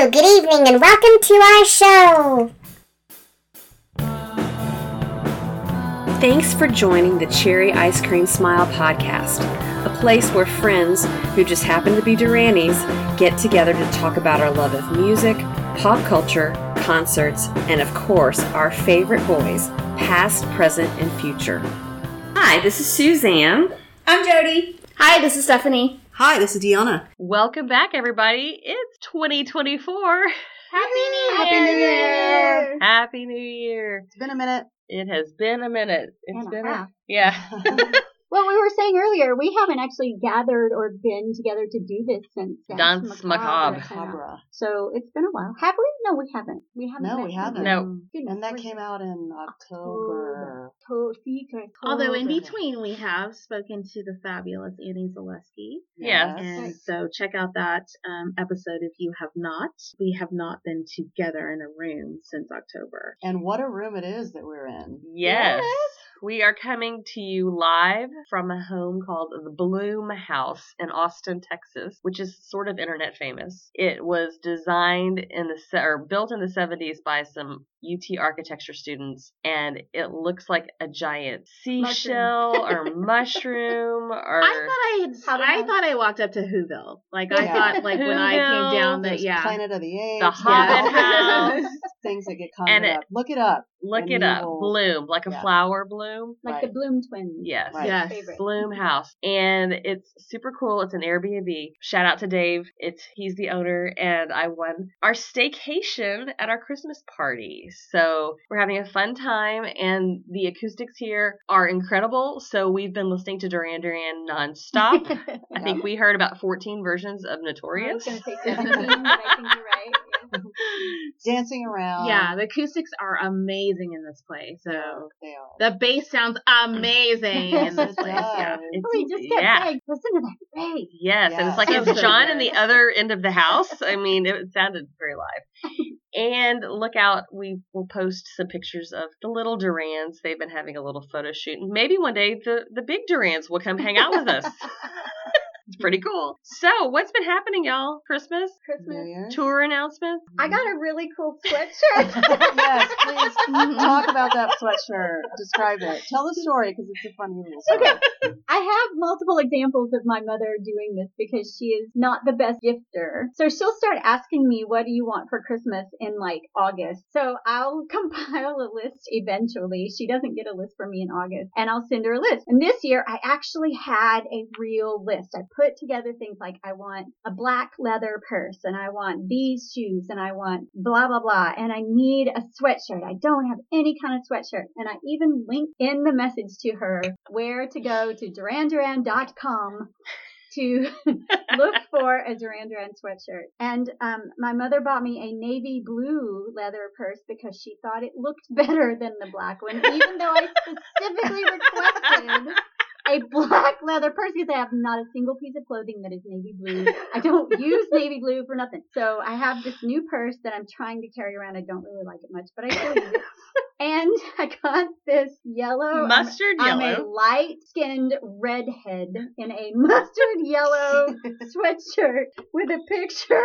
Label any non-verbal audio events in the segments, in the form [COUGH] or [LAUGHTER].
Hello, good evening, and welcome to our show. Thanks for joining the Cherry Ice Cream Smile podcast, a place where friends who just happen to be Duranies get together to talk about our love of music, pop culture, concerts, and of course, our favorite boys, past, present, and future. Hi, this is Suzanne. I'm Jody. Hi, this is Stephanie. Hi, this is Deanna. Welcome back, everybody. It's 2024. Happy New Happy New Year! Happy New Year. It's been a minute. It has been a minute. It's And a been half. yeah. [LAUGHS] Well, we were saying earlier, we haven't actually gathered or been together to do this since Danse Macabre. Macabre. So it's been a while. Have we? No, we haven't. We haven't. No, we haven't. No. Goodness, And that came out in October. To- secret. Although in between we have spoken to the fabulous Annie Zaleski. Yes. And so check out that um, episode if you have not. We have not been together in a room since October. And what a room it is that we're in. Yes. We are coming to you live from a home called the Bloomhouse in Austin, Texas, which is sort of internet famous. It was designed in the or built in the 70s by some UT architecture students, and it looks like a giant seashell or mushroom [LAUGHS] or I thought I had. How I I- thought I walked up to Whoville. Like I thought, like when I came down, that yeah. Planet of the Apes. the Hobbit [LAUGHS] Yeah. House. Things that get And conjured it- up. Look it up. Look it up. will- Bloom, like a Yeah. flower bloom. like Right. the Bloom twins. Yes. Right. Yes. Favorite. Mm-hmm. Bloomhouse, and it's super cool. It's an Airbnb. Shout out to Dave. It's he's the owner, and I won our staycation at our Christmas party. So we're having a fun time, and the acoustics here are incredible. So we've been listening to Duran Duran nonstop. [LAUGHS] I think we heard about 14 versions of I was Notorious. going to say 17, but I think you're right. [LAUGHS] Yeah. [LAUGHS] Dancing around. yeah, the acoustics are amazing in this place. So oh, the bass sounds amazing [LAUGHS] in this It place. Yeah. It's- Oh, just kept yeah. saying, listen to that bass. Yes, and it's like So, it's so John in the [LAUGHS] other end of the house. I mean, it sounded very live. And look out, we will post some pictures of the little Durans. They've been having a little photo shoot, and maybe one day the the big Durans will come hang out with us. It's pretty cool. So, what's been happening, y'all? Christmas New Christmas. Year's. tour announcements. I got a really cool [LAUGHS] sweatshirt. [LAUGHS] yes, please mhm. talk about that sweatshirt. Describe it. Tell the story because it's a funny little story. Okay. I have multiple examples of my mother doing this because she is not the best gifter. So she'll start asking me, what do you want for Christmas in like August? So I'll [LAUGHS] compile a list eventually. She doesn't get a list from me in August and I'll send her a list. And this year I actually had a real list. I put together things like I want a black leather purse and I want these shoes and I want blah blah blah and I need a sweatshirt. I don't have any kind of sweatshirt. And I even linked in the message to her where to go to duranduran.com to [LAUGHS] look for a Duran Duran sweatshirt. And um, my mother bought me a navy blue leather purse because she thought it looked better than the black one, even though I specifically requested [LAUGHS] a black leather purse because I have not a single piece of clothing that is navy blue. I don't [LAUGHS] use navy blue for nothing. So I have this new purse that I'm trying to carry around. I don't really like it much, but I still use it. [LAUGHS] And I got this yellow um, Mustard I'm yellow. a light skinned redhead in a mustard yellow [LAUGHS] sweatshirt with a picture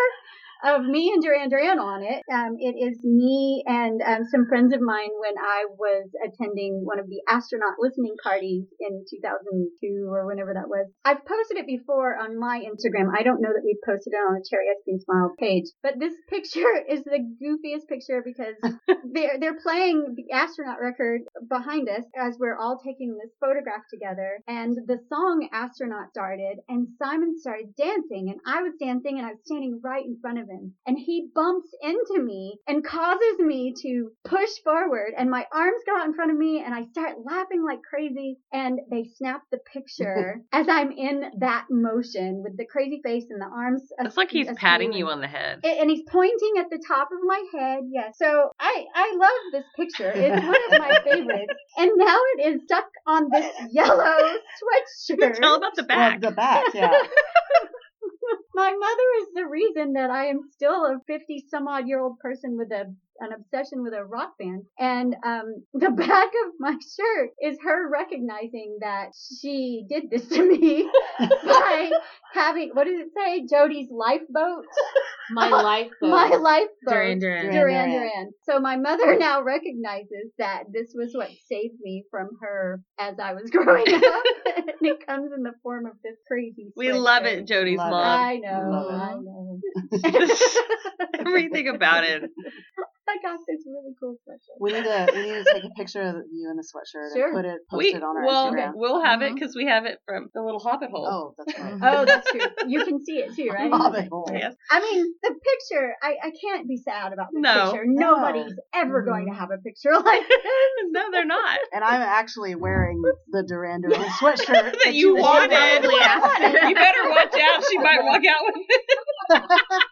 of me and Duran Duran on it. Um, it is me and um, some friends of mine when I was attending one of the astronaut listening parties in 2002 or whenever that was. I've posted it before on my Instagram. I don't know that we've posted it on the Cherry Cream Smile page, but this picture [LAUGHS] is the goofiest picture because [LAUGHS] they're they're playing the astronaut record behind us as we're all taking this photograph together and the song astronaut started and simon started dancing and i was dancing and i was standing right in front of him and he bumps into me and causes me to push forward and my arms go out in front of me and i start laughing like crazy and they snap the picture [LAUGHS] as i'm in that motion with the crazy face and the arms It's like he's askew patting and- you on the head. a- and he's pointing at the top of my head. Yes. So I I love this picture. It's one of my [LAUGHS] favorites. And now it is stuck on this yellow [LAUGHS] sweatshirt. Tell about the Well, back. the back, yeah. My mother is the reason that I am still a 50 some odd year old person with a an obsession with a rock band. And um, [LAUGHS] the back of my shirt is her recognizing that she did this to me [LAUGHS] by having, what does it say? Jody's lifeboat My life [LAUGHS] boat. my life boat. Duran Duran. Duran Duran. Duran. So my mother now recognizes that this was what saved me from her as I was growing up. and it comes in the form of this crazy. We love sweatshirt. it, Jody's Love it. mom. I know, Love. I know. Everything about it. I got this really cool sweatshirt. We need to we need to take a picture of you in the sweatshirt Sure. and put it post We it on our well, Instagram. we'll have it Mhm. because we have it from the little Hobbit hole. Oh, that's right. [LAUGHS] Oh, that's true. You can see it too, right? Hobbit hole. Yes. I mean, the picture, I, I can't be sad about the No. picture. No. Nobody's ever Mhm. going to have a picture [LAUGHS] like this. no, they're not. And I'm actually wearing the Duran Duran [LAUGHS] sweatshirt That you wanted. probably asked. you better watch out. She might walk out with it.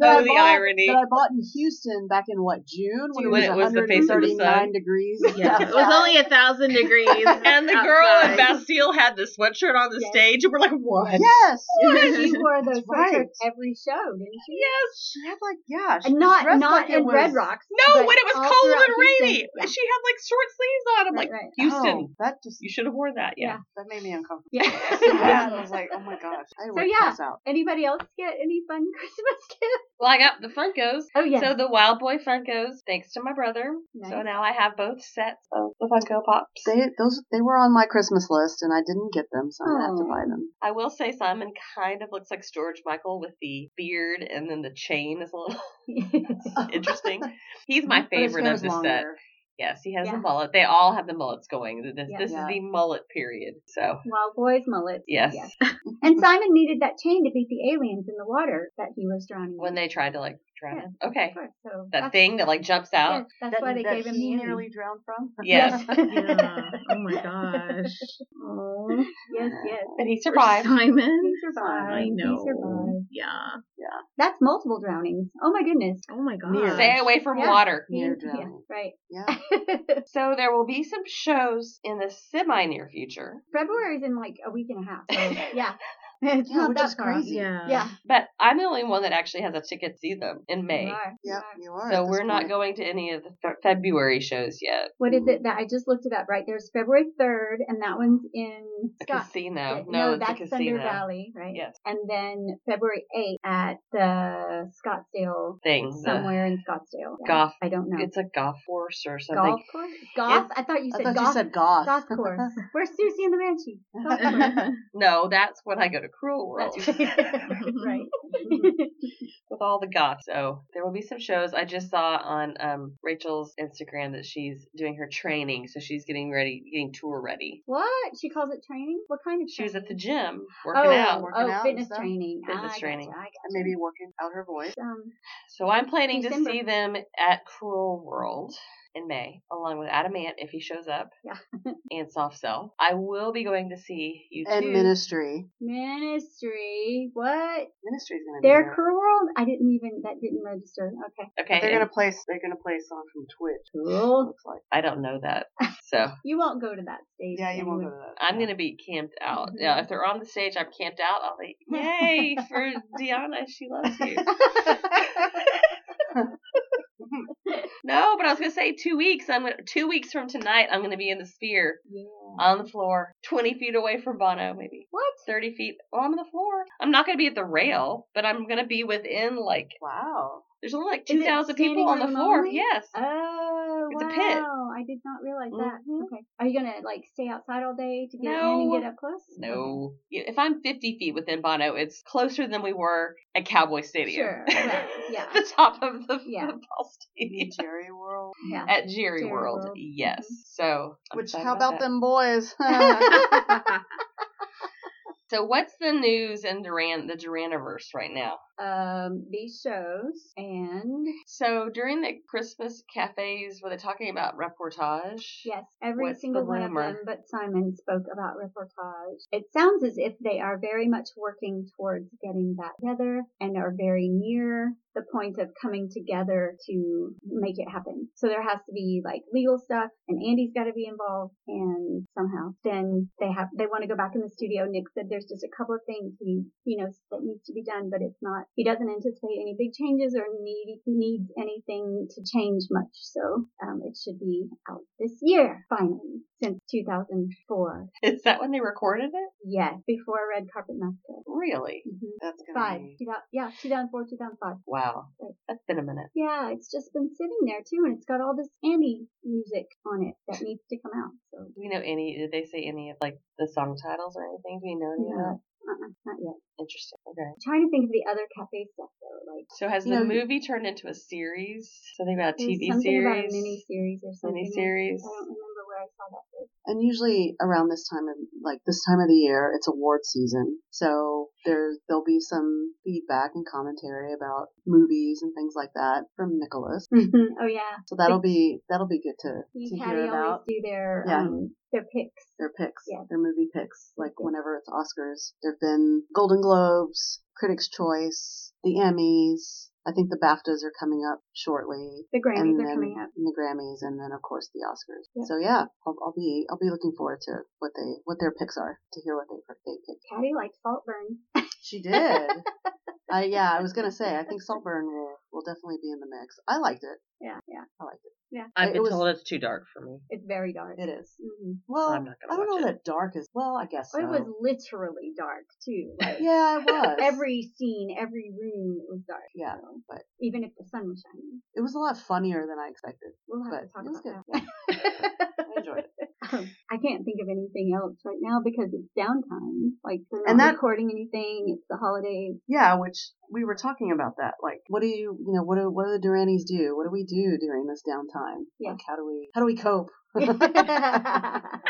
That I Oh, the bought- irony. That I bought in Houston back in what June when, When it it was was the face of the 139 sun. degrees. Yeah, [LAUGHS] it was only a thousand degrees. [LAUGHS] And the girl in outside. Bastille had the sweatshirt on the Yes. stage, and we're like, what? Yes. [LAUGHS] she wore those That's right. sweatshirts every show, didn't she? Yes. She had like yeah. She And not not like in was, Red Rocks. No, when it was cold and rainy. Yeah. She had like short sleeves on. I'm Right, like, right. Houston, Oh, that just you should have worn that. Yeah. that made me uncomfortable. Yeah. yeah, I was like, oh my gosh, I So yeah. out. Anybody else get any fun Christmas gifts? [LAUGHS] Well, I got the Funkos. Oh yeah. So the Wild Boy Funkos, thanks to my brother. So now I have both sets of the Funko Pops. They those they were on my Christmas list and I didn't get them, so I'm gonna have to buy them. I will say Simon kind of looks like George Michael with the beard and then the chain is a little [LAUGHS] [LAUGHS] interesting. He's my favorite of the set. Longer. Yes, he has Yeah. the mullet. They all have the mullets going. This, Yeah. this Yeah. is the mullet period. So Wild boys mullets. yes, [LAUGHS] And Simon needed that chain to beat the aliens in the water that he was drowning. when in. they tried to like drown Yeah. Okay, Of so that thing that like jumps out. yes, that's That, why they that gave him he the nearly drowned from. [LAUGHS] Yes. Yeah. Oh my gosh. [LAUGHS] Oh, yes, yes. But he Poor survived. Simon. He survived. I know. He survived. Yeah. Yeah. That's multiple drownings. Oh my goodness. Oh my god. Near. Stay away from Yeah. water. Near Yeah, right. Yeah. [LAUGHS] So there will be some shows in the semi near future. February's in like a week and a half. So yeah. It's Yeah, not which that is far off. crazy. Yeah. Yeah. But I'm the only one that actually has a ticket to see them in you May. are, you Yep, are. you are. So we're not point. going to any of the fe- February shows yet. What is it that I just looked it up? Right, there's February 3rd, and that one's in The Scott. casino. No, No, it's that's a Thunder Valley, right? Yes. And then February 8th at the Scottsdale, thing. The uh, somewhere in Scottsdale. Yeah. golf. I don't know. It's a golf course or something. golf course? Golf? I thought you I said thought golf. you said goth. golf course. [LAUGHS] Where's Siouxsie and the Banshee? Golf course. [LAUGHS] No, that's when I go to Cruel World That's [LAUGHS] [LAUGHS] right. [LAUGHS] with all the goths. So there will be some shows. I just saw on um, Rachel's Instagram that she's doing her training, so she's getting ready, getting tour ready. what? She calls it training? What kind of She was at the gym working oh, out. working oh, out fitness stuff? training. Fitness I gotcha, training. I gotcha. And maybe working out her voice. Um, So I'm planning December. to see them at Cruel World in May, along with Adam Ant if he shows up. Yeah. [LAUGHS] and Soft Cell. I will be going to see you And too. ministry. ministry. What? Ministry's gonna be Their there. Cruel World? I didn't even, that didn't register. Okay. okay. They're and gonna play. They're gonna play a song from Twitch. Cool. Looks like. I don't know that. So [LAUGHS] You won't go to that stage. Yeah, you won't go to that. I'm gonna be camped out. Mhm. Yeah, if they're on the stage, I'm camped out. I'll be yay [LAUGHS] for Deanna. She loves you. No, but I was gonna say two weeks. I'm gonna two weeks from tonight. I'm gonna be in the sphere yeah. on the floor, 20 feet away from Bono, maybe What? 30 feet. Well, I'm on the floor. I'm not gonna be at the rail, but I'm gonna be within like. Wow. There's only like 2,000 people on the floor. only? Yes. Oh, It's a wow. pit. I did not realize that. Mhm. Okay. Are you going to, like, stay outside all day to get in No. and get up close? No. Yeah, If I'm 50 feet within Bono, it's closer than we were at Cowboy Stadium. Sure. [LAUGHS] Well, yeah. the top of the Yeah. football stadium. Jerry World. Yeah. At Jerry, Jerry World, World. yes. Mhm. So, I'm Which? How about that. them boys? [LAUGHS] [LAUGHS] So, what's the news in Duran, the Duraniverse right now? um, these shows and So, during the Christmas cafes, were they talking about reportage? yes, every What's single one of them but Simon spoke about reportage. It sounds as if they are very much working towards getting that together and are very near the point of coming together to make it happen. So there has to be like legal stuff and Andy's got to be involved and somehow then they have, they want to go back in the studio. Nick said there's just a couple of things he, he knows that needs to be done, but it's not, he doesn't anticipate any big changes or need, needs anything to change much. So, um, it should be out this year, finally, since 2004. Is that when they recorded it? Yes, before Red Carpet Massacre. Really? Mm-hmm. That's gonna Five. be. 2000, yeah, 2004, 2005. Wow. Right. That's been a minute. Yeah, it's just been sitting there too, and it's got all this Andy music on it that needs to come out. So, Do we know any? Did they say any of like the song titles or anything? Do we know any of that? uh-uh, not yet. Interesting. Okay. I'm trying to think of the other cafe stuff though. Like, So has the know, movie turned into a series? Something about a TV something series? about a mini series or something. Miniseries. I don't remember where I saw that. And usually around this time of like this time of the year, it's award season. So there's there'll be some feedback and commentary about movies and things like that from Nicholas. [LAUGHS] oh yeah. So that'll be that'll be good to, to hear about do their Yeah. um their picks. their picks, Yeah. their movie picks. Like Yeah. whenever it's Oscars, there've been Golden Globes, Critics' Choice, the Emmys. I think the BAFTAs are coming up shortly. The Grammys and are coming up. and the Grammys, and then of course the Oscars. Yeah. So yeah, I'll, I'll be I'll be looking forward to what they what their picks are to hear what they they pick. Patty likes Saltburn. She did. [LAUGHS] I yeah, I was gonna say I think Saltburn will will definitely be in the mix. I liked it. Yeah, yeah. I liked it. Yeah, I've It been was- told it's too dark for me. It's very dark. It is. hmm Well, I'm not gonna I don't know watch that dark is. Well, I guess so. It was literally dark too. [LAUGHS] Like Yeah, it was. [LAUGHS] every scene, every room was dark. Yeah, so, but- even if the sun was shining, It was a lot funnier than I expected. we'll have But to talk it was about good. that. [LAUGHS] I enjoyed it. Um, I can't think of anything else right now because it's downtime. Like they're not And that- recording anything. It's the holidays. Yeah, which we were talking about that. Like, what do you, you know, what do what do the Duranies do? What do we do during this downtime? Yeah. Like, how do we how do we cope? [LAUGHS]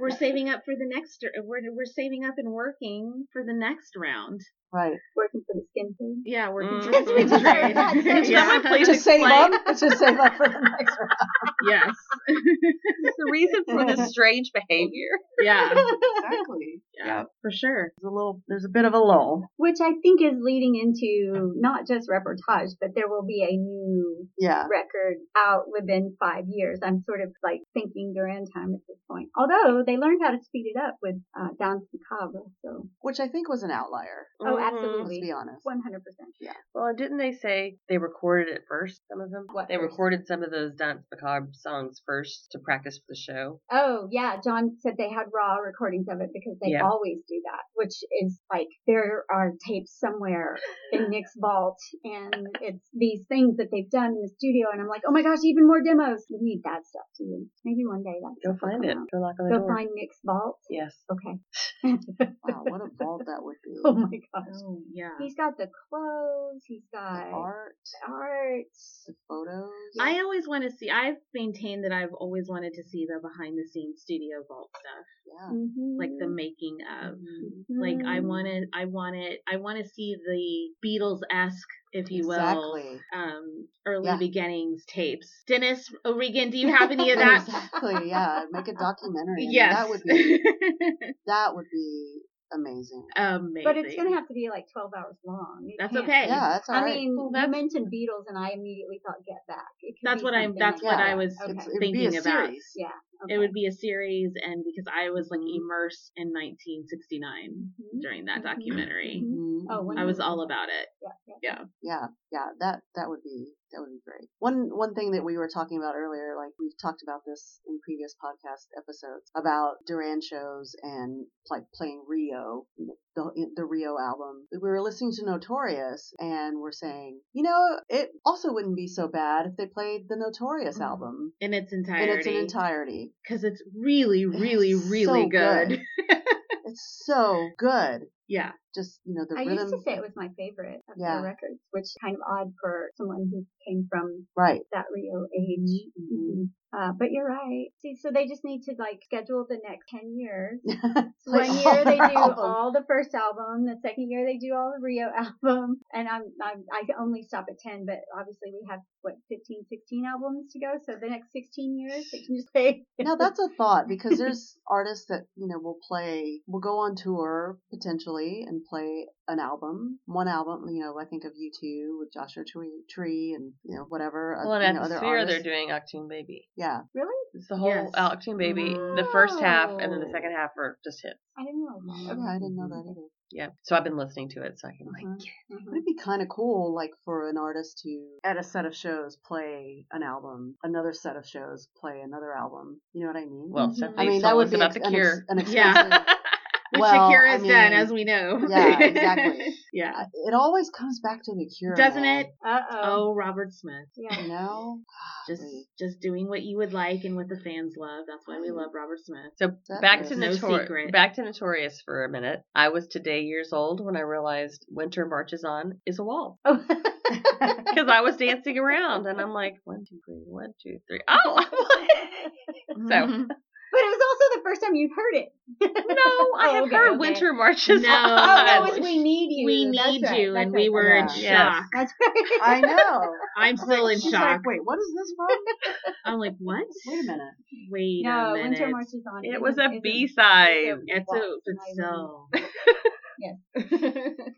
We're saving up for the next. We're we're saving up and working for the next round. right. Working for the skin food. Yeah, working for Mhm. the Switch trade. [LAUGHS] That's yeah. Please Just save explain. up. Just save up for the next round. Yes. [LAUGHS] the reason for this strange behavior. Yeah. exactly. Yeah. For sure. There's a little. There's a bit of a lull. Which I think is leading into not just reportage, but there will be a new Yeah. record out within five years. I'm sort of like thinking Duran time at this point. Although they learned how to speed it up with uh, Danse Macabre, so Which I think was an outlier. oh, Mhm. Let's be honest. one hundred percent. Yeah. Well, didn't they say they recorded it first? Some of them. What they first? recorded some of those Danse Macabre songs first to practice for the show. Oh yeah, John said they had raw recordings of it because they Yeah. always do that, which is like there are tapes somewhere in [LAUGHS] Nick's vault, and it's these things that they've done in the studio, and I'm like, oh my gosh, even more demos. We need that stuff too. Maybe one day that Go stuff will find come it. out. Go knock on the Go door. find Nick's vault. Yes. Okay. [LAUGHS] Wow, what a vault that would be. [LAUGHS] oh my gosh. Oh yeah. He's got the clothes. He's got art, art. the photos. I always want to see. I've maintained that I've always wanted to see the behind the scenes studio vault stuff, yeah. Mhm. like the making of. Mhm. Like I Mhm. wanted, I wanted, I want to see the Beatles esque, if you will, um, early Yeah. beginnings tapes. Denis O'Regan, do you have any [LAUGHS] of that? exactly. Yeah. Make a documentary. I yes, That would be. [LAUGHS] That would be amazing. amazing. But it's gonna have to be like 12 hours long. It That's okay. Yeah, that's all I right. mean, Well, you mentioned Beatles, and I immediately thought Get Back. That's what I'm. That's like what Yeah. I was Okay. It's, it would be thinking a about. series. Yeah. It would be a series, and because I was like Mhm. immersed in 1969 Mhm. during that Mhm. documentary, Mhm. Mhm. Oh, I was all about it. Yeah, yeah. Yeah. yeah yeah that that would be that would be great one one thing that we were talking about earlier like we've talked about this in previous podcast episodes about duran shows and like playing rio the, the rio album we were listening to notorious and we're saying you know it also wouldn't be so bad if they played the notorious album In its in its entirety. Because it's really, really, It's really so good. good. [LAUGHS] it's so good yeah. just you know the I rhythm used to say it was my favorite of Yeah. their records, which is kind of odd for someone who came from right that Rio age. Mhm. Mhm. Uh, but you're right. See, so they just need to like schedule the next 10 years. [LAUGHS] [LAUGHS] One year they do albums. all the first album. The second year they do all the Rio [LAUGHS] album. And I'm, I'm I can only stop at 10, but obviously we have what 15, 16 albums to go. So the next 16 years they can just play. now that's a thought because there's artists that you know will play will go on tour potentially early and play an album, one album. You know, I think of U2 with Joshua Tree, Tree and you know whatever. uh, Well, in you know, other Atmosphere, they're doing Achtung Baby. Yeah, Really? It's the whole Yes. Achtung Baby. The first half and then the second half are just hits. I didn't know that. yeah, I didn't know that either. Yeah. So I've been listening to it so I can like. [LAUGHS] Mhm. Mhm. It'd be kind of cool, like for an artist to, at a set of shows, play an album, another set of shows, play another album. You know what I mean? Well, Mhm. I mean, that would be about ex- the an, Cure. ex- an Yeah. expensive. Which Well, Shakira I has done, mean, as we know. yeah, exactly. [LAUGHS] yeah. It always comes back to the cure, Doesn't man. it? Uh oh. Oh, Robert Smith. Yeah. [LAUGHS] You know, Just just doing what you would like and what the fans love. That's why we love Robert Smith. So back to Exactly. No back to Notorious for a minute. I was today years old when I realized Winter Marches On is a wall Oh. [LAUGHS] because I was dancing around and I'm like one two three one two three oh so But it was also the first time you've heard it. no I [LAUGHS] Oh, have okay, heard okay. Winter Marches No. Oh, that was We Need You. we need right, you, that's and right, we were in that's right. shock. That's right. I know. [LAUGHS] I'm still in She's shock. like, wait, what is this from? [LAUGHS] I'm like, what? Wait a minute. Wait no, a minute. Winter Marches On. It was a B side. It's a, Wow. but so. [LAUGHS]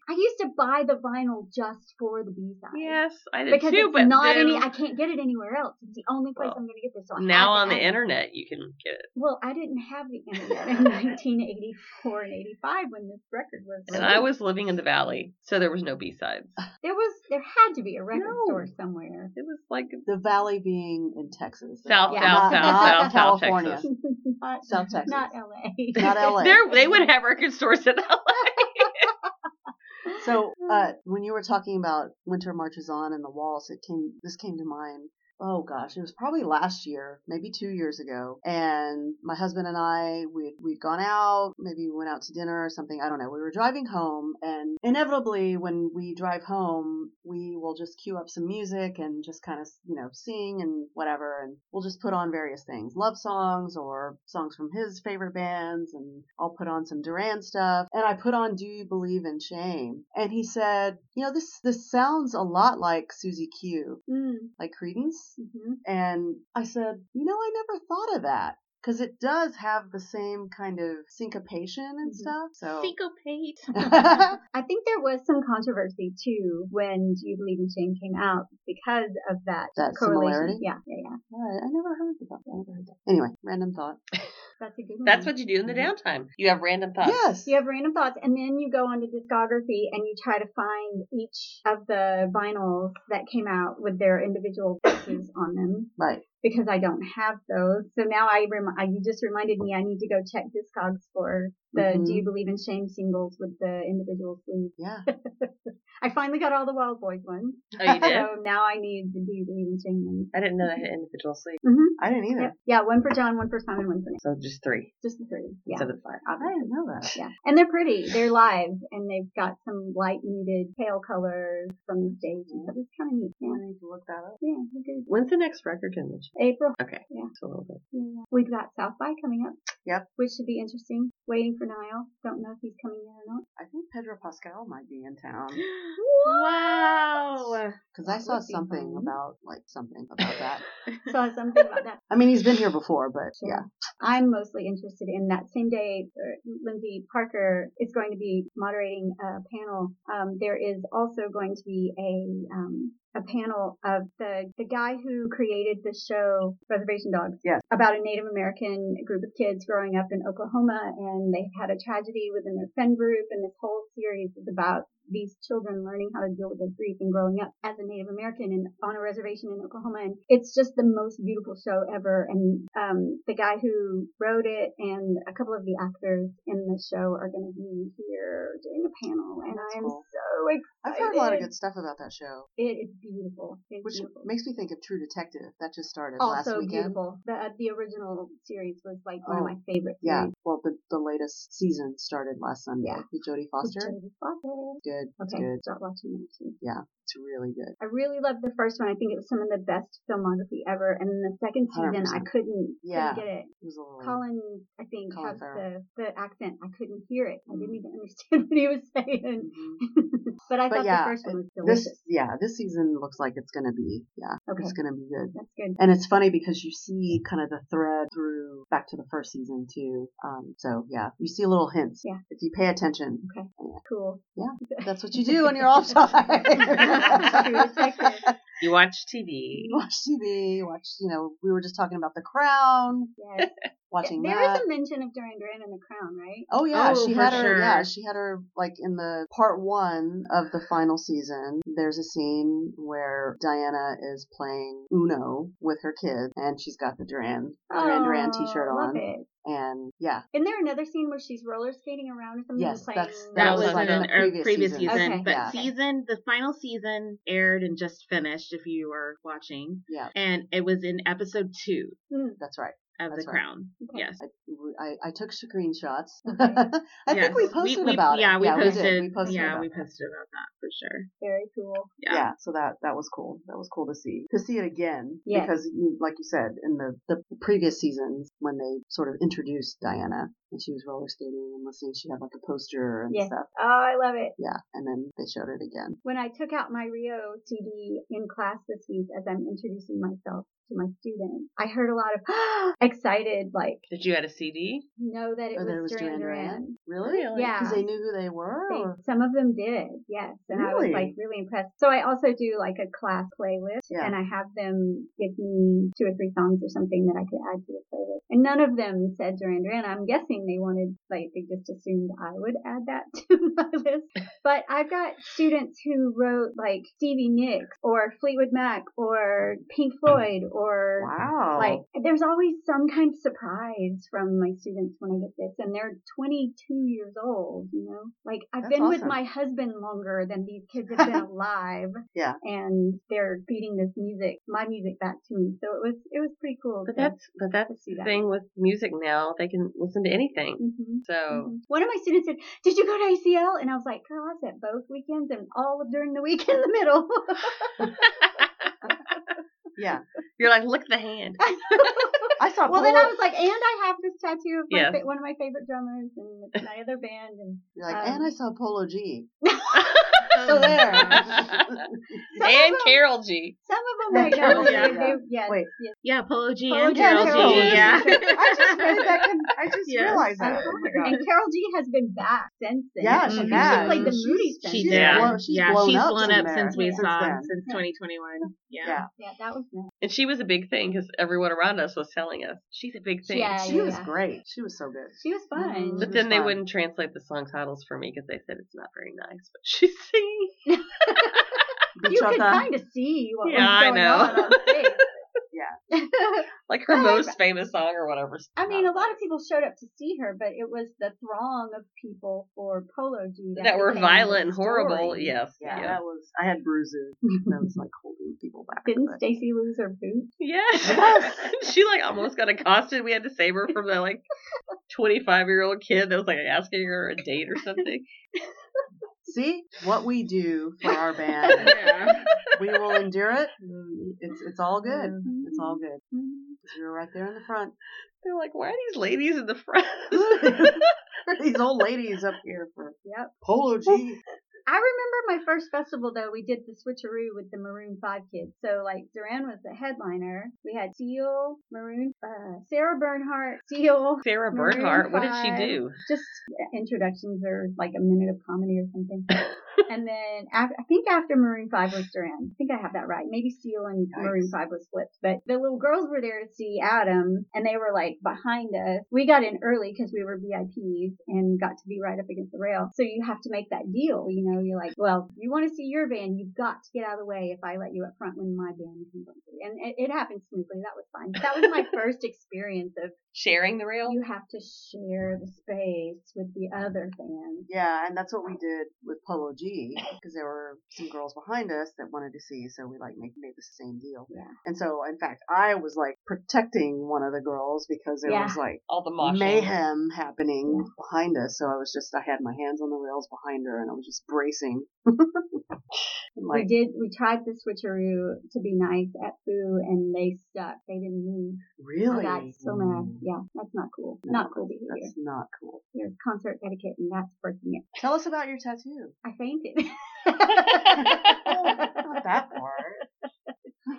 I used to buy the vinyl just for the B side. Yes, I did Because too. it's But not then any. I can't get it anywhere else. It's the only place Well, I'm going to get this. So now on the it. internet you can get it. Well, I didn't have the internet in [LAUGHS] 1984 and 85 when this record was. And I was living in the valley, so there was no B sides. [SIGHS] There was. There had to be a record No. store somewhere. It was like The valley being in Texas. South, Yeah. south, Not- [LAUGHS] south, not south, south California. Texas. not, South Texas. Not LA. Not LA. There, they would have record stores in LA. So, uh, [LAUGHS] when you were talking about Winter Marches On and the walls, it came, this came to mind. Oh gosh, it was probably last year, maybe two years ago. And my husband and I, we'd, we'd gone out, maybe we went out to dinner or something. I don't know. We were driving home and inevitably when we drive home, we will just cue up some music and just kind of, you know, sing and whatever. And we'll just put on various things, love songs or songs from his favorite bands. And I'll put on some Duran stuff. And I put on Do You Believe in Shame? And he said, you know, this, this sounds a lot like Susie Q, Mm, like Creedence. Hmm And I said, you know, I never thought of that. Because it does have the same kind of syncopation and Mhm. stuff. So Syncopate. [LAUGHS] [LAUGHS] I think there was some controversy too when Do You Believe in Shame came out because of that, That correlation. similarity? Yeah, yeah, yeah. Alright, I never heard about that. I never heard that. Anyway, random thought. [LAUGHS] That's a good one. That's what you do in the downtime. You have random thoughts. Yes. You have random thoughts, and then you go onto discography and you try to find each of the vinyls that came out with their individual pieces on them. Right. Because I don't have those, so now I, rem- I you just reminded me I need to go check Discogs for the Mhm. Do mm-hmm. You Believe in Shame singles with the individual sleeves. Yeah. [LAUGHS] I finally got all the Wild Boys ones. Oh, you did? [LAUGHS] So now I need the Do You Believe in Shame ones. I didn't know that mm-hmm. had individual sleep. Mm-hmm. I didn't either. Yep. Yeah, one for John, one for Simon, one for Nick. So just three Just the three. Yeah. instead of five. I didn't know that. Yeah. And they're pretty. They're live and they've got some light muted pale colors from the stage and stuff. It's kind of neat. Yeah. I need to look that up. Yeah, they're good. When's the next record convention? April. Okay. Yeah. It's a little bit. Yeah. We've got South by coming up. Yep. Which should be interesting. Waiting for Niall. Don't know if he's coming there or not. I think Pedro Pascal might be in town. [GASPS] wow. Because I saw something fun. about, like, something about that. [LAUGHS] [LAUGHS] Saw something about that. I mean, he's been here before, but Sure. yeah. I'm mostly interested in that same day. uh, Lyndsey Parker is going to be moderating a panel. Um, there is also going to be a um, a panel of the the guy who created the show Reservation Dogs. Yes. About a Native American group of kids growing up in Oklahoma, and they've had a tragedy within their friend group, and this whole series is about these children learning how to deal with their grief and growing up as a Native American and on a reservation in Oklahoma. And it's just the most beautiful show ever. And um, the guy who wrote it and a couple of the actors in the show are going to be here doing a panel. And That's I am cool. so excited. I've heard a lot of good stuff about that show, It is beautiful. It's which beautiful. makes me think of True Detective. That just started last also weekend. beautiful. The uh, the original series was like one Oh, of my favorite. Yeah. Well, the, the latest season started last Sunday Yeah. with Jodie With Foster. Jodie Foster. Good. It's Okay, good. start watching that too. It's really good. I really loved the first one. I think it was some of the best filmography ever. And then the second season, I 100%. couldn't, Yeah. couldn't get it. It was a little. Colin, I think, Colin has Farrell. the, the accent. I couldn't hear it. I Mm. didn't even understand [LAUGHS] what he was saying. Mhm. [LAUGHS] but I But thought yeah, the first one was delicious. This, yeah, this season looks like it's gonna be, yeah, Okay. it's gonna be good. That's good. And it's funny because you see kind of the thread through back to the first season too. Um, so yeah, you see little hints. Yeah. If you pay attention, Okay. Cool. Yeah. [LAUGHS] That's what you do when you're off time. True detective. You watch TV. You watch TV, you watch, you know, we were just talking about The Crown, Yes. watching there that. a mention of Duran Duran in The Crown, right? Oh yeah, Oh, she for had her. Yeah, she had her like in the part one of the final season. There's a scene where Diana is playing Uno with her kid, and she's got the Duran Duran Duran T-shirt love on, it. and yeah, Isn't there another scene where she's roller skating around or something? Yes, and playing that's- That, That was, was like in in the the previous, previous season, season. Okay. but Yeah. season the final season aired and just finished. If you were watching, yeah, and it was in episode two hmm. that's right. Of That's the right. Crown. Okay. Yes. I, I, I took screenshots. [LAUGHS] Okay. I Yes. think we posted we, about yeah, it. We yeah, posted, we did. We posted. yeah, about we that. posted about that for sure. Very cool. Yeah. yeah. so that that was cool. That was cool to see to see it again Yes. because, mm, like you said, in the the previous seasons when they sort of introduced Diana and she was roller skating and listening, she had like a poster and Yes. stuff. Oh, I love it. Yeah, and then they showed it again. When I took out my Rio CD in class this week as I'm introducing myself to my students, I heard a lot of [GASPS] excited, like, Did you add a CD? know that it oh, Or was, that it was Duran Duran Duran. Duran. Really? Really? Yeah. Because they knew who they were. They, some of them did, yes. And I was like really impressed. So I also do like a class playlist Yeah. and I have them give me two or three songs or something that I could add to the playlist. And none of them said Duran Duran. I'm guessing they wanted, like, they just assumed I would add that [LAUGHS] to my list. But I've got students who wrote like Stevie Nicks or Fleetwood Mac or Pink [CLEARS THROAT] Floyd or Wow. like, there's always some kind of surprise from my students when I get this, and they're 22 years old, you know? Like, I've That's been with my husband longer than these kids [LAUGHS] have been alive. Yeah. And they're feeding this music, my music back to me. So it was, it was pretty cool. But to- that's but that's the that. thing with music now. They can listen to anything. Mhm, So mhm. One of my students said, "Did you go to ACL?" And I was like, "Girl, I was at both weekends and all of during the week in the middle." [LAUGHS] yeah. You're like, look at the hand. [LAUGHS] I saw well, then I was like, "And I have this tattoo of my Yes. fa- one of my favorite drummers and it's my other band." And You're like, um, and I saw Polo G. [LAUGHS] so there. [LAUGHS] and Karol G. Some of them I Carol know. G, They, yeah. they, yes, Wait. yes. Yeah, Polo G Polo and G Carol Karol G. G. Yeah. I just that. I just Yes. realized that. Oh my And. Karol G has been back since then. Yeah, she She has. played the She's- Moody since She She's did. blown- she's yeah, blown she's up blown from up since we since saw then. since 2021. Yeah. Yeah. Yeah, that was nice. And she was a big thing because everyone around us was telling us she's a big thing. Yeah, She was yeah. great. She was so good. She was fun. Mhm. But It then was they fun. wouldn't translate the song titles for me because they said it's not very nice. But she's [LAUGHS] singing. [LAUGHS] You could Bichota. kind of see what Yeah, I was going know. on on stage. [LAUGHS] Yeah. Like her Right. most famous song or whatever. I mean, a lot of people showed up to see her, but it was the throng of people for Polo G that were violent and horrible. Yes. Yeah, Yeah. that was. I had bruises. that was like holding people back. Didn't but- Stacy lose her boot? Yes. Yes. [LAUGHS] she like almost got accosted. We had to save her from that like 25 year old kid that was like asking her a date or something. See what we do for our [LAUGHS] band. Yeah. we will endure it. It's it's all good. Mm-hmm. It's all good. We were right there in the front. They're like, why are these ladies in the front? [LAUGHS] These old ladies up here for Yep. Polo G. I remember my first festival though. We did the switcheroo with the Maroon Five kids. So like Duran was the headliner. We had Seal, Maroon, uh, Sarah Bernhardt, Seal. Sarah Maroon Bernhardt, what did she do? Just introductions or like a minute of comedy or something. [LAUGHS] and then af- I think after Maroon Five was Duran. I think I have that right. Maybe Seal and Nice. Maroon Five was flipped. But the little girls were there to see Adam, and they were like behind us. We got in early because we were VIPs and got to be right up against the rail. So you have to make that deal. You know, you're like, well, you want to see your band, you've got to get out of the way if I let you up front when my band comes on. And it, it happened smoothly. That was fine. That was my first experience of Sharing the rail? you have to share the space with the other fans. Yeah, and that's what we did with Polo G because there were some girls behind us that wanted to see, so we like make, made the same deal. Yeah. And so, in fact, I was like protecting one of the girls because there Yeah. was like All the moshing. mayhem happening behind us. So I was just, I had my hands on the rails behind her and I was just racing. [LAUGHS] we did. We tried the switcheroo to be nice at Foo, and they stuck. They didn't move. really? I got so mad. Mm, Yeah, that's not cool. No, not cool behavior. That's not cool. There's concert etiquette, and that's breaking it. Tell us about your tattoo. I fainted. [LAUGHS] [LAUGHS] Not that part.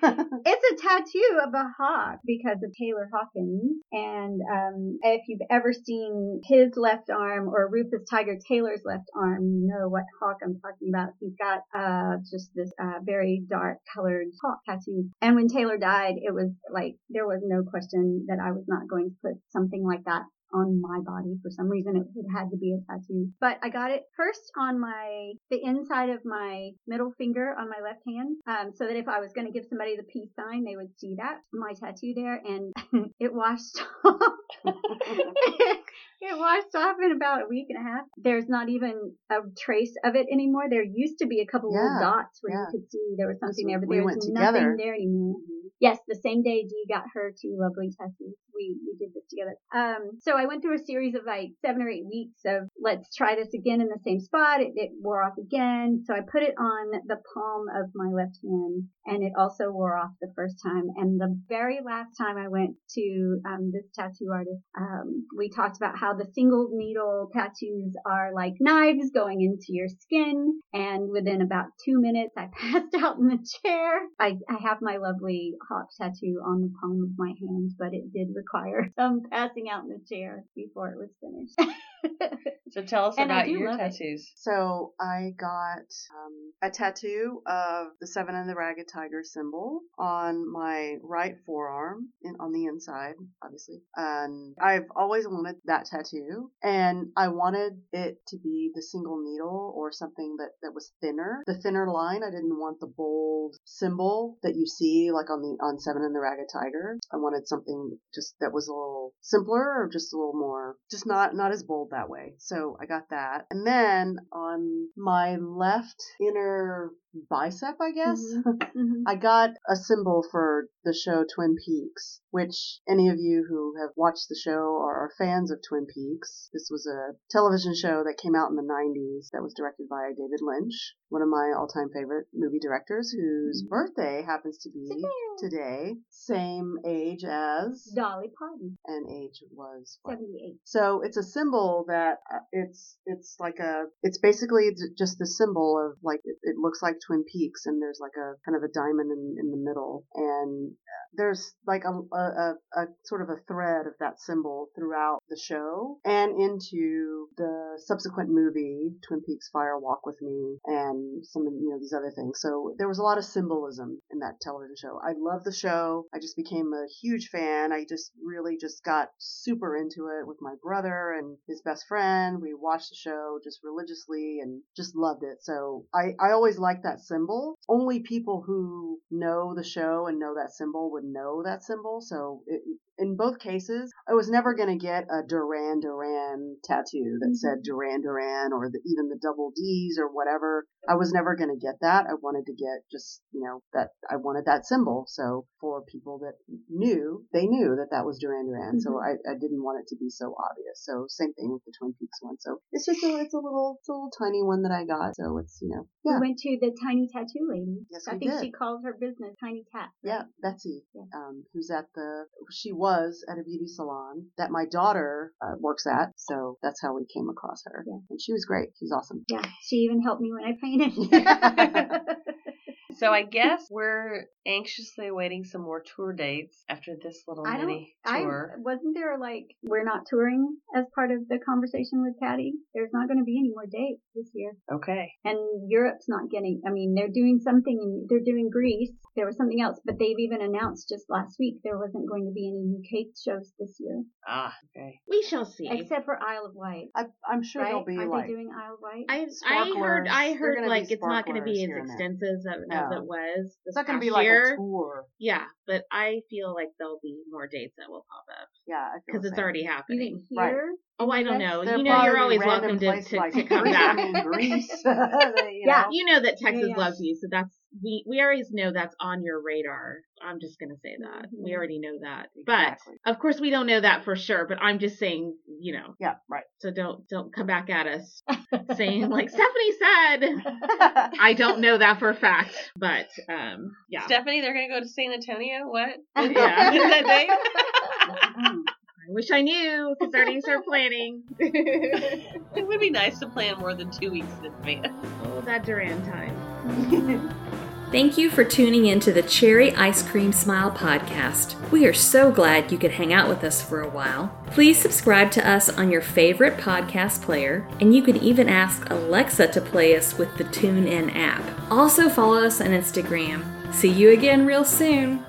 [LAUGHS] it's a tattoo of a hawk because of Taylor Hawkins. And um, if you've ever seen his left arm or Rufus Tiger Taylor's left arm, you know what hawk I'm talking about. He's got uh, just this uh, very dark colored hawk tattoo. And when Taylor died, it was like there was no question that I was not going to put something like that on my body for some reason. It, it had to be a tattoo. But i got it first on my the inside of my middle finger on my left hand um, so that if i was going to give somebody the peace sign they would see that my tattoo there and [LAUGHS] it washed [LAUGHS] off [LAUGHS] it washed off in about a week and a half there's not even a trace of it anymore there used to be a couple Yeah, little dots where yeah. you could see there was something there but we nothing together. there anymore Yes, the same day Dee got her two lovely tattoos. We we did this together. Um, so I went through a series of like seven or eight weeks of let's try this again in the same spot. It, it wore off again, so I put it on the palm of my left hand, and it also wore off the first time. And the very last time I went to um, this tattoo artist, um, we talked about how the single needle tattoos are like knives going into your skin, and within about two minutes, I [LAUGHS] passed out in the chair. I, I have my lovely hawk tattoo on the palm of my hand, but it did require [LAUGHS] some passing out in the chair before it was finished. [LAUGHS] [LAUGHS] So tell us And about your love it. tattoos. So I got um, a tattoo of the Seven and the Ragged Tiger symbol on my right forearm, in, on the inside, obviously. And I've always wanted that tattoo, and I wanted it to be the single needle or something that that was thinner, the thinner line. I didn't want the bold symbol that you see like on the on Seven and the Ragged Tiger. I wanted something just that was a little simpler or just a little more, just not not as bold that way. So I got that. And then on my left inner bicep, I guess, Mhm. [LAUGHS] I got a symbol for the show Twin Peaks, which any of you who have watched the show or are fans of Twin Peaks, this was a television show that came out in the 90s that was directed by David Lynch, one of my all-time favorite movie directors whose birthday happens to be today, same age as Dolly Parton, and age was what? 78. So it's a symbol that uh, it's it's like a it's basically just the symbol of like it, it looks like Twin Peaks and there's like a kind of a diamond in, in the middle and there's like a, a, a sort of a thread of that symbol throughout the show and into the subsequent movie Twin Peaks Fire Walk with Me and Um, some of you know these other things. So there was a lot of symbolism in that television show. I love the show. I just became a huge fan. I just really just got super into it with my brother and his best friend. We watched the show just religiously and just loved it. So I, I always liked that symbol. Only people who know the show and know that symbol would know that symbol. So it, in both cases, I was never going to get a Duran Duran tattoo that mm-hmm. said Duran Duran or the, even the double D's or whatever. I was never going to get that. I wanted to get just, you know, that I wanted that symbol. So for people that knew, they knew that that was Duran Duran. So I, I didn't want it to be so obvious. So same thing with the Twin Peaks one. So it's just a, it's a little, it's a little tiny one that I got. So it's, you know, yeah. We went to the Tiny Tattoo Lady. Yes, I we think did. she calls her business Tiny Tat. Yeah, Betsy, Yeah. um, who's at the, she was at a beauty salon that my daughter uh, works at. So that's how we came across her. Yeah. And she was great. She's awesome. Yeah, she even helped me when I painted in it. [LAUGHS] [LAUGHS] So I guess we're anxiously awaiting some more tour dates after this little I don't. mini I wasn't there like we're not touring as part of the conversation with Patty. There's not going to be any more dates this year, Okay. and Europe's not getting. I mean, they're doing something, they're doing Greece. There was something else, but they've even announced just last week there wasn't going to be any UK shows this year, Ah, okay. We shall see. except for Isle of Wight. I, I'm sure right? there'll be Aren't like, they doing Isle of Wight? I I heard I heard like it's not going to be as here and there. extensive as, as No. It was this it's not going to past be like year. a tour. Yeah, but I feel like there'll be more dates that will pop up Yeah, because it's same. already you happening. think Right. Here? Oh, I don't know. They're You know, you're always welcome to, to, like to come back. I mean, Greece. [LAUGHS] [LAUGHS] you Yeah. know. You know that Texas yeah. loves you, so that's we we always know that's on your radar. I'm just gonna say that we Mhm. already know that, Exactly. but of course we don't know that for sure. But I'm just saying, you know, Yeah, right. so don't don't come back at us [LAUGHS] saying like Stephanie said. I don't know that for a fact, but um, yeah, Stephanie, they're gonna go to San Antonio. What? Yeah. Is that date? I wish I knew because I already started planning. [LAUGHS] It would be nice to plan more than two weeks in advance. oh, that Duran time. Thank you for tuning in to the Cherry Ice Cream Smile podcast. We are so glad you could hang out with us for a while. Please subscribe to us on your favorite podcast player, and you could even ask Alexa to play us with the TuneIn app. Also, follow us on Instagram. See you again real soon.